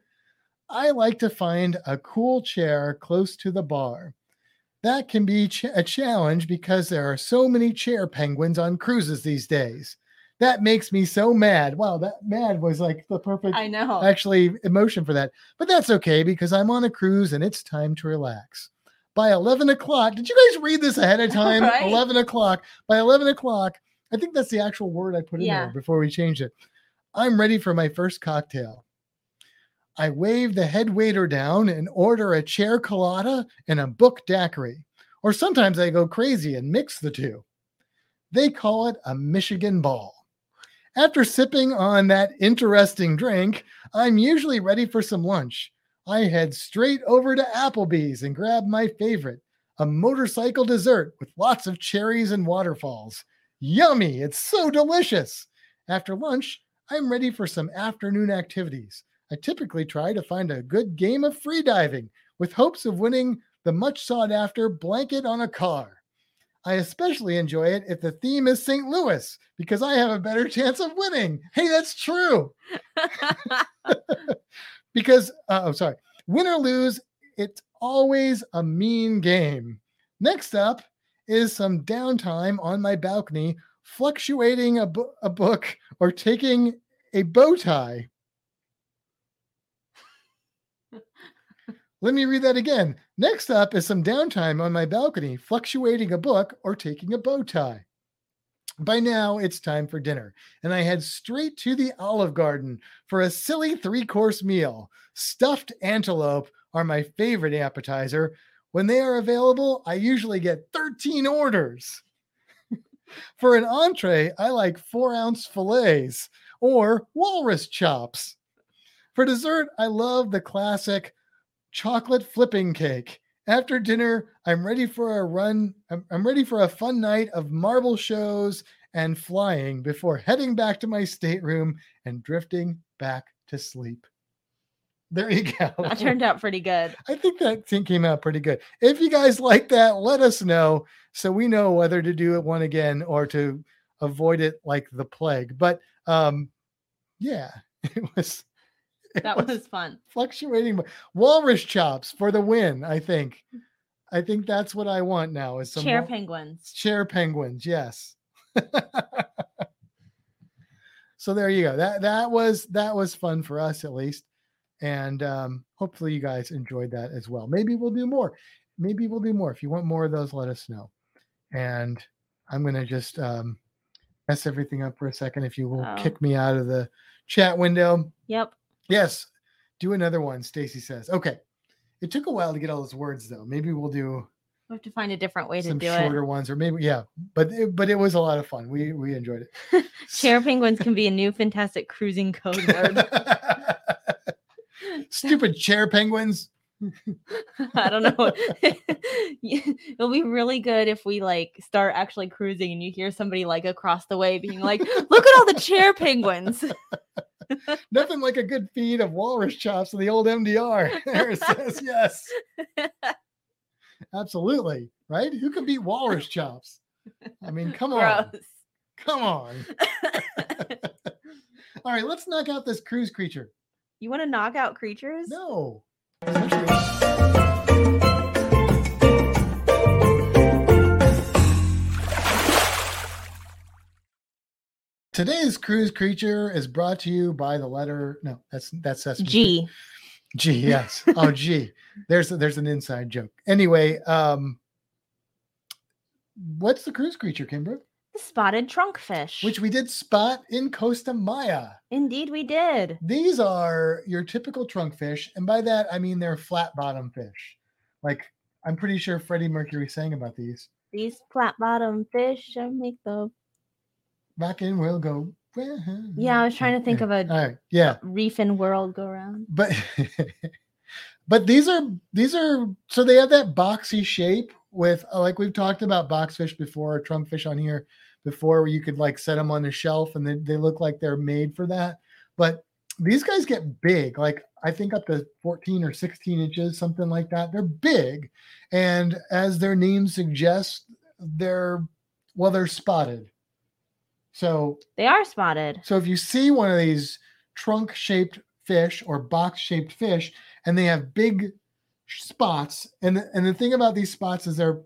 I like to find a cool chair close to the bar. That can be ch- a challenge because there are so many chair penguins on cruises these days. That makes me so mad. Wow, that mad was like the perfect i know actually emotion for that. But that's okay because I'm on a cruise and it's time to relax. By 11 o'clock, did you guys read this ahead of <laughs> time? Right. 11 o'clock. By 11 o'clock, I think that's the actual word I put in Yeah. there before we changed it. I'm ready for my first cocktail. I wave the head waiter down and order a chair colada and a book daiquiri. Or sometimes I go crazy and mix the two. They call it a Michigan ball. After sipping on that interesting drink, I'm usually ready for some lunch. I head straight over to Applebee's and grab my favorite, a motorcycle dessert with lots of cherries and waterfalls. Yummy! It's so delicious. After lunch, I'm ready for some afternoon activities. I typically try to find a good game of freediving with hopes of winning the much sought after blanket on a car. I especially enjoy it if the theme is St. Louis because I have a better chance of winning. Hey, that's true. <laughs> <laughs> Because, uh, oh, sorry, win or lose, it's always a mean game. Next up is some downtime on my balcony, fluctuating a, bo- a book or taking a bow tie. Let me read that again. Next up is some downtime on my balcony, fluctuating a book or taking a bow tie. By now, it's time for dinner, and I head straight to the Olive Garden for a silly three course meal. Stuffed antelope are my favorite appetizer. When they are available, I usually get 13 orders. <laughs> for an entree, I like four ounce fillets or walrus chops. For dessert, I love the classic chocolate flipping cake. After dinner, I'm ready for a run. I'm, I'm ready for a fun night of marble shows and flying before heading back to my stateroom and drifting back to sleep. There you go. that turned out pretty good <laughs> I think that thing came out pretty good. If you guys like that, let us know so we know whether to do it one again or to avoid it like the plague. But um, yeah, <laughs> it was <laughs> That was fun. fluctuating walrus chops for the win. I think. I think that's what I want now. Is some Chair penguins. chair penguins. Yes. <laughs> so there you go. That that was that was fun for us at least, and um, hopefully you guys enjoyed that as well. Maybe we'll do more. Maybe we'll do more. If you want more of those, let us know. And I'm gonna just um, mess everything up for a second. If you will Oh. kick me out of the chat window. Yep. Yes, do another one. Stacy says. Okay. It took a while to get all those words though. Maybe we'll do We have to find a different way to do shorter it. ones, or maybe yeah. But it, but it was a lot of fun. We we enjoyed it. <laughs> Chair penguins can be a new fantastic cruising code word. <laughs> <laughs> Stupid chair penguins. I don't know. It'll be really good if we like start actually cruising and you hear somebody like across the way being like, "Look at all the chair penguins." <laughs> Nothing like a good feed of walrus chops in the old MDR. <laughs> Says yes. Absolutely. Right? Who can beat walrus chops? I mean, come on. Gross. Come on. <laughs> All right, let's knock out this cruise creature. you want to knock out creatures? No. Today's cruise creature is brought to you by the letter. No, that's that's Sesame G. G, yes. Oh, G. <laughs> There's there's an inside joke. Anyway, um, what's the cruise creature, Kimbra? The spotted trunkfish. Which we did spot in Costa Maya. indeed we did. These are your typical trunk fish, and by that I mean they're flat bottom fish. Like I'm pretty sure Freddie Mercury sang about these. These flat bottom fish make the. Rockin' will go. Yeah, I was trying to think of a right, yeah, reef and world go round. but <laughs> but these are these are so they have that boxy shape with uh, like we've talked about box fish before or fish on here before where you could like set them on the shelf and they, they look like they're made for that but these guys get big like i think up to 14 or 16 inches something like that they're big and as their name suggests they're well they're spotted so They are spotted. so if you see one of these trunk shaped fish or box shaped fish and they have big spots and the, and the thing about these spots is they're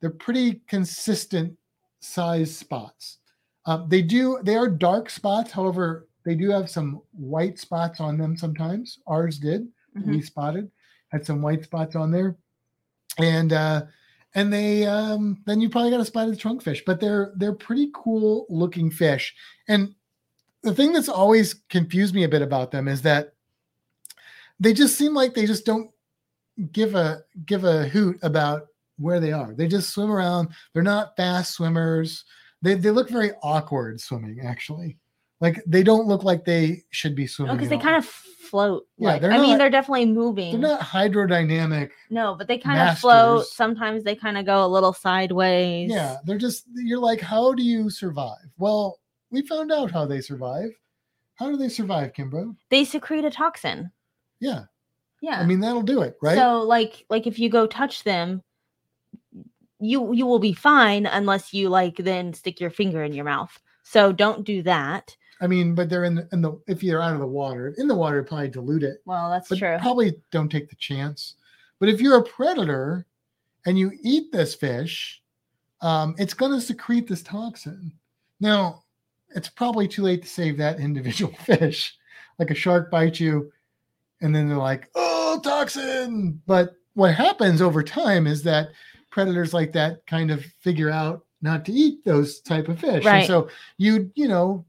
they're pretty consistent size spots. Um, they do they are dark spots, however, they do have some white spots on them sometimes. Ours did. Mhm. We spotted had some white spots on there. And uh and they um then you probably got a spotted trunkfish, but they're they're pretty cool looking fish. And the thing that's always confused me a bit about them is that they just seem like they just don't give a give a hoot about where they are. They just swim around. They're not fast swimmers. They they look very awkward swimming actually. Like they don't look like they should be swimming. Oh, because at they all. kind of float. Yeah, like- they're I mean, they're definitely moving. they're not hydrodynamic. no, but they kind of float. Sometimes they kind of go a little sideways. Yeah, they're just you're like, how do you survive? Well, we found out how they survive. How do they survive, Kimbro? They secrete a toxin. Yeah, Yeah. I mean that'll do it, right? So like like if you go touch them, you you will be fine unless you like then stick your finger in your mouth. So don't do that. I mean, but they're in the, in the if you're out of the water, in the water, probably dilute it. Well, that's but true. probably don't take the chance. But if you're a predator and you eat this fish, um, it's going to secrete this toxin. Now, it's probably too late to save that <laughs> individual fish. Like a shark bites you, and then they're like, "Oh, toxin!" But what happens over time is that predators like that kind of figure out not to eat those type of fish. And Right. so you, you know,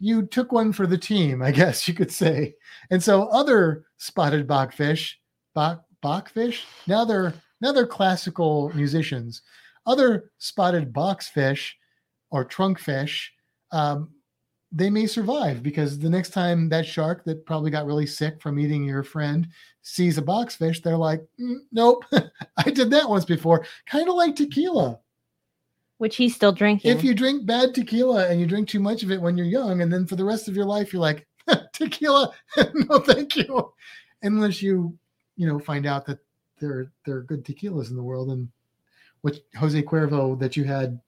you took one for the team, I guess you could say. And so other spotted bachfish, bach, bachfish, now they're now they're classical musicians. Other spotted boxfish or trunkfish, um, they may survive because the next time that shark that probably got really sick from eating your friend sees a boxfish, they're like, "Mm, nope, <laughs> I did that once before. Kind of like tequila Which he's still drinking. if you drink bad tequila and you drink too much of it when you're young and then for the rest of your life you're like <laughs> tequila <laughs> no thank you unless you you know find out that there there are good tequilas in the world and what jose cuervo that you had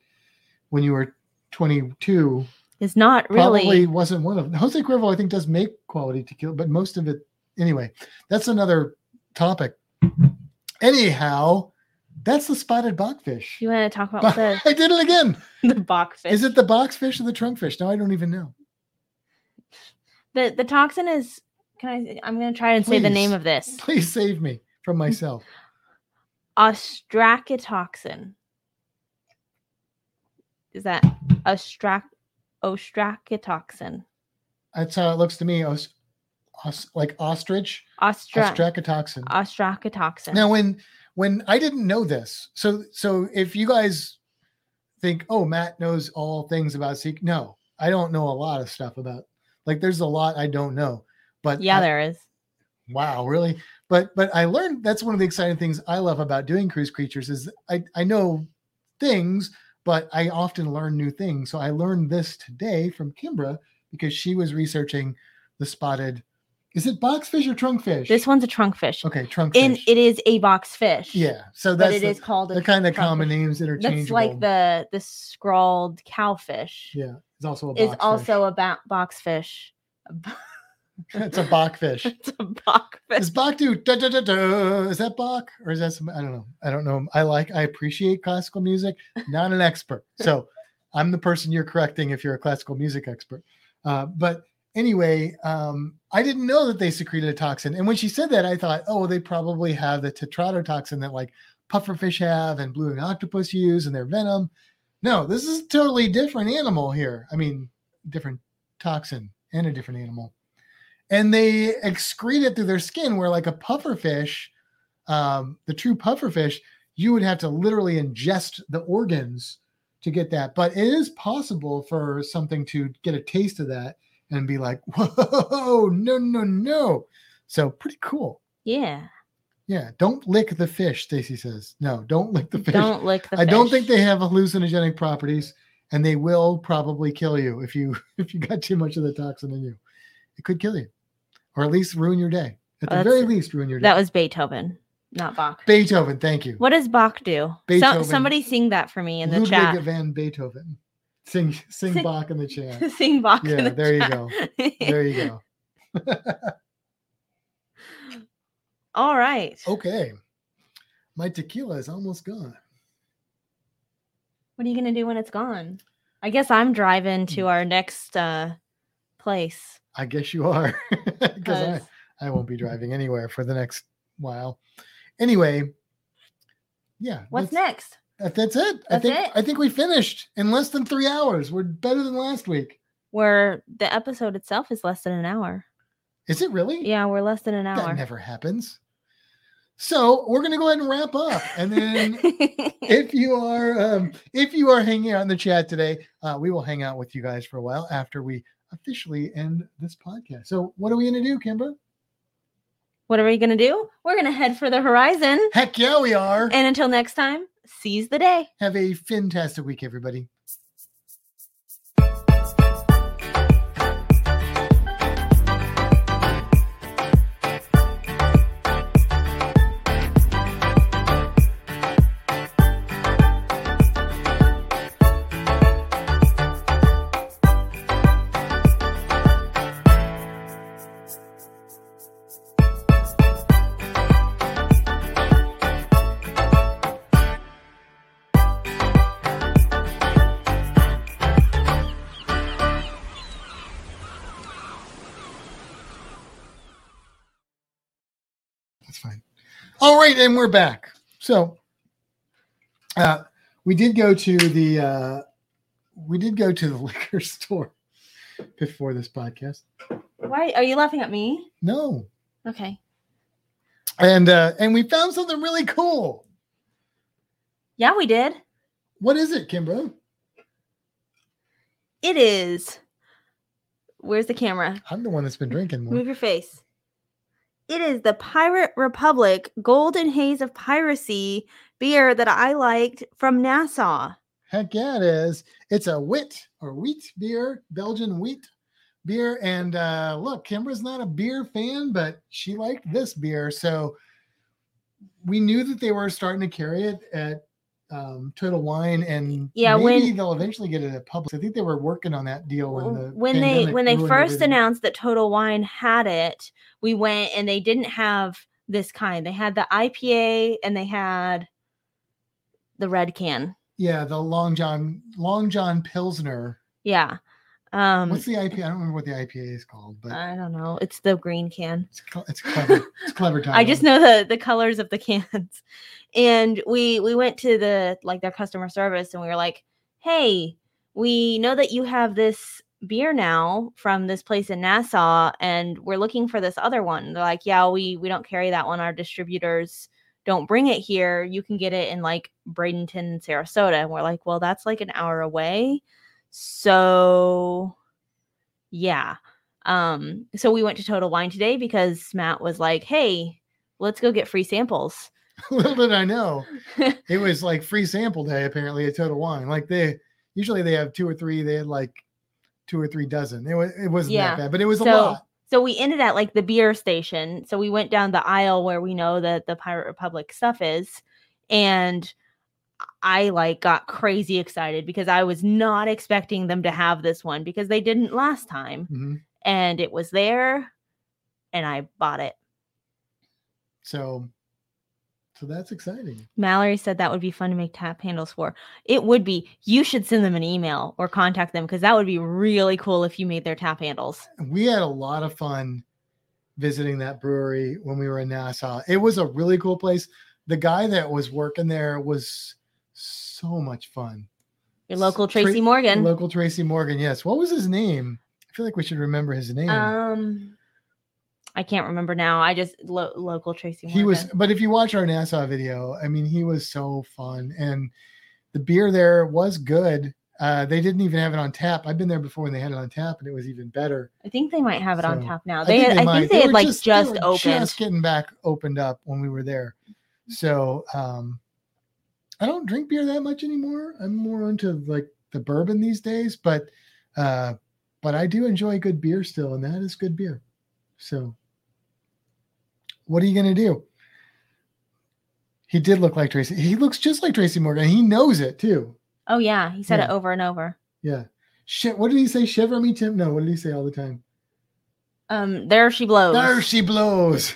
when you were 22 is not really. probably wasn't one of them. Jose Cuervo, I think, does make quality tequila, but most of it, anyway, that's another topic. Anyhow, that's the spotted bachfish. You want to talk about the <laughs> I did it again. <laughs> the bachfish? Is it the boxfish or the trunkfish? No, I don't even know. the the toxin is? Can I? I'm gonna try and say the name of this. Please save me from myself. Ostracitoxin. Is that ostrac ostracitoxin? That's how it looks to me. Os, os, like ostrich, Ostra ostracitoxin. ostracitoxin. Now, when when I didn't know this, so so if you guys think, oh, Matt knows all things about Seek, no, I don't know a lot of stuff about. Like, there's a lot I don't know. But yeah, I- there is. wow, really? But but I learned that's one of the exciting things I love about doing cruise creatures is I I know things, but I often learn new things. So I learned this today from Kimbra because she was researching the spotted. Is it boxfish or trunkfish? This one's a trunkfish. Okay, trunkfish. And it is a box fish. yeah, so But that's it the, is called a the kind of common names that are interchangeable. That's like the the scrawled cowfish. yeah, it's also a Is boxfish. also a ba- box fish. it's a bachfish. it's a box fish. <laughs> Is Bach do da, da, da, da, is that Bach or is that some I don't know. I don't know. I like I appreciate classical music, not an expert. So I'm the person you're correcting if you're a classical music expert. Uh, but anyway, um, I didn't know that they secreted a toxin. And when she said that, I thought, oh, they probably have the tetrodotoxin that like pufferfish have and blue-ringed octopus use and their venom. No, this is a totally different animal here. I mean, different toxin and a different animal and they excrete it through their skin where like a pufferfish um, the true pufferfish you would have to literally ingest the organs to get that but it is possible for something to get a taste of that and be like whoa no no no so pretty cool Yeah. yeah don't lick the fish stacy says no don't lick the fish Don't lick the i don't think they have hallucinogenic properties and they will probably kill you if you <laughs> if you got too much of the toxin in you it could kill you or at least ruin your day at the very least ruin your day That was Beethoven, not Bach. beethoven thank you What does Bach do? Beethoven. So, somebody sing that for me in the ludwig chat. van beethoven sing sing Sing- bach in the chat <laughs> sing Bach. in yeah the there you go <laughs> there you go <laughs> All right. okay my tequila is almost gone What are you gonna do when it's gone? I guess I'm driving to our next uh place. i guess you are because i I won't be driving anywhere for the next while. Anyway, yeah. What's next? That- that's it. I think it? I think we finished in less than three hours. We're better than last week. Where the episode itself is less than an hour. Is it really? Yeah, we're less than an hour. That never happens. So we're gonna go ahead and wrap up, and then <laughs> if you are um, if you are hanging out in the chat today, uh, we will hang out with you guys for a while after we officially end this podcast. So what are we gonna do, Kimber? what are we gonna do? We're gonna head for the horizon. Heck yeah, we are. And until next time, seize the day. Have a fantastic week, everybody. All right, and we're back. So uh we did go to the uh we did go to the <laughs> liquor store before this podcast. Why are you laughing at me? No. Okay. And uh and we found something really cool. Yeah, we did. What is it, Kimbo? It is. Where's the camera? I'm the one that's been drinking more. Move your face. It is the Pirate Republic Golden Haze of Piracy beer that I liked from Nassau. Heck yeah, it is. It's a wit or wheat beer, Belgian wheat beer. And uh, look, Kimbra's not a beer fan, but she liked this beer. So we knew that they were starting to carry it at um, Total Wine, and Yeah, maybe when- they'll eventually get it at Publix. I think they were working on that deal when the when they when they first everything. announced that Total Wine had it, we went and they didn't have this kind. They had the IPA and they had the red can. Yeah, the Long John Long John Pilsner. Yeah. Um What's the IPA? I don't remember what the IPA is called, but I don't know. It's the green can. it's cl- it's clever. <laughs> it's clever. Title. I just know the the colors of the cans. <laughs> And we we went to the like their customer service and we were like, "Hey, we know that you have this beer now from this place in Nassau and we're looking for this other one." They're like, "Yeah, we we don't carry that one. Our distributors don't bring it here. You can get it in like Bradenton, Sarasota." And we're like, "Well, that's like an hour away." So yeah. Um so we went to Total Wine today because Matt was like, "Hey, let's go get free samples." <laughs> Little did I know, <laughs> it was like free sample day apparently at Total Wine. Like they usually they have two or three. They had like two or three dozen. It was it wasn't Yeah. that bad, but it was a lot. So we ended at like the beer station. So we went down the aisle where we know that the Pirate Republic stuff is. And I like got crazy excited because I was not expecting them to have this one because they didn't last time. Mhm. And it was there and I bought it. So so that's exciting. Mallory said that would be fun to make tap handles for. It would be. You should send them an email or contact them because that would be really cool if you made their tap handles. we had a lot of fun visiting that brewery when we were in Nassau. It was a really cool place. The guy that was working there was so much fun. Your local Tra- Tracy Morgan. Local Tracy Morgan. Yes. What was his name? I feel like we should remember his name. Um, I can't remember now. I just lo- local Tracy. he was, but if you watch our Nassau video, I mean, he was so fun, and the beer there was good. Uh, they didn't even have it on tap. I've been there before when they had it on tap, and it was even better. I think they might have it on tap now. I They, had, I think they, had like they just, were opened. just getting back opened up when we were there. So um, I don't drink beer that much anymore. I'm more into like the bourbon these days, but uh, but I do enjoy good beer still, and that is good beer. So what are you gonna do? He did look like Tracy. He looks just like Tracy Morgan. He knows it too. oh yeah, he said it over and over. Yeah. Shit. What did he say? Shiver me, Tim? No. What did he say all the time? Um, there she blows. There she blows.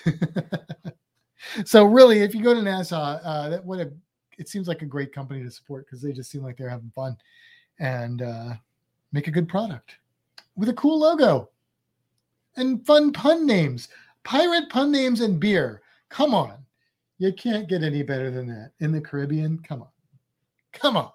<laughs> so really, if you go to Nassau, uh, that what a it seems like a great company to support because they just seem like they're having fun and uh, make a good product with a cool logo and fun pun names, pirate pun names and beer. Come on, you can't get any better than that in the Caribbean. Come on, come on.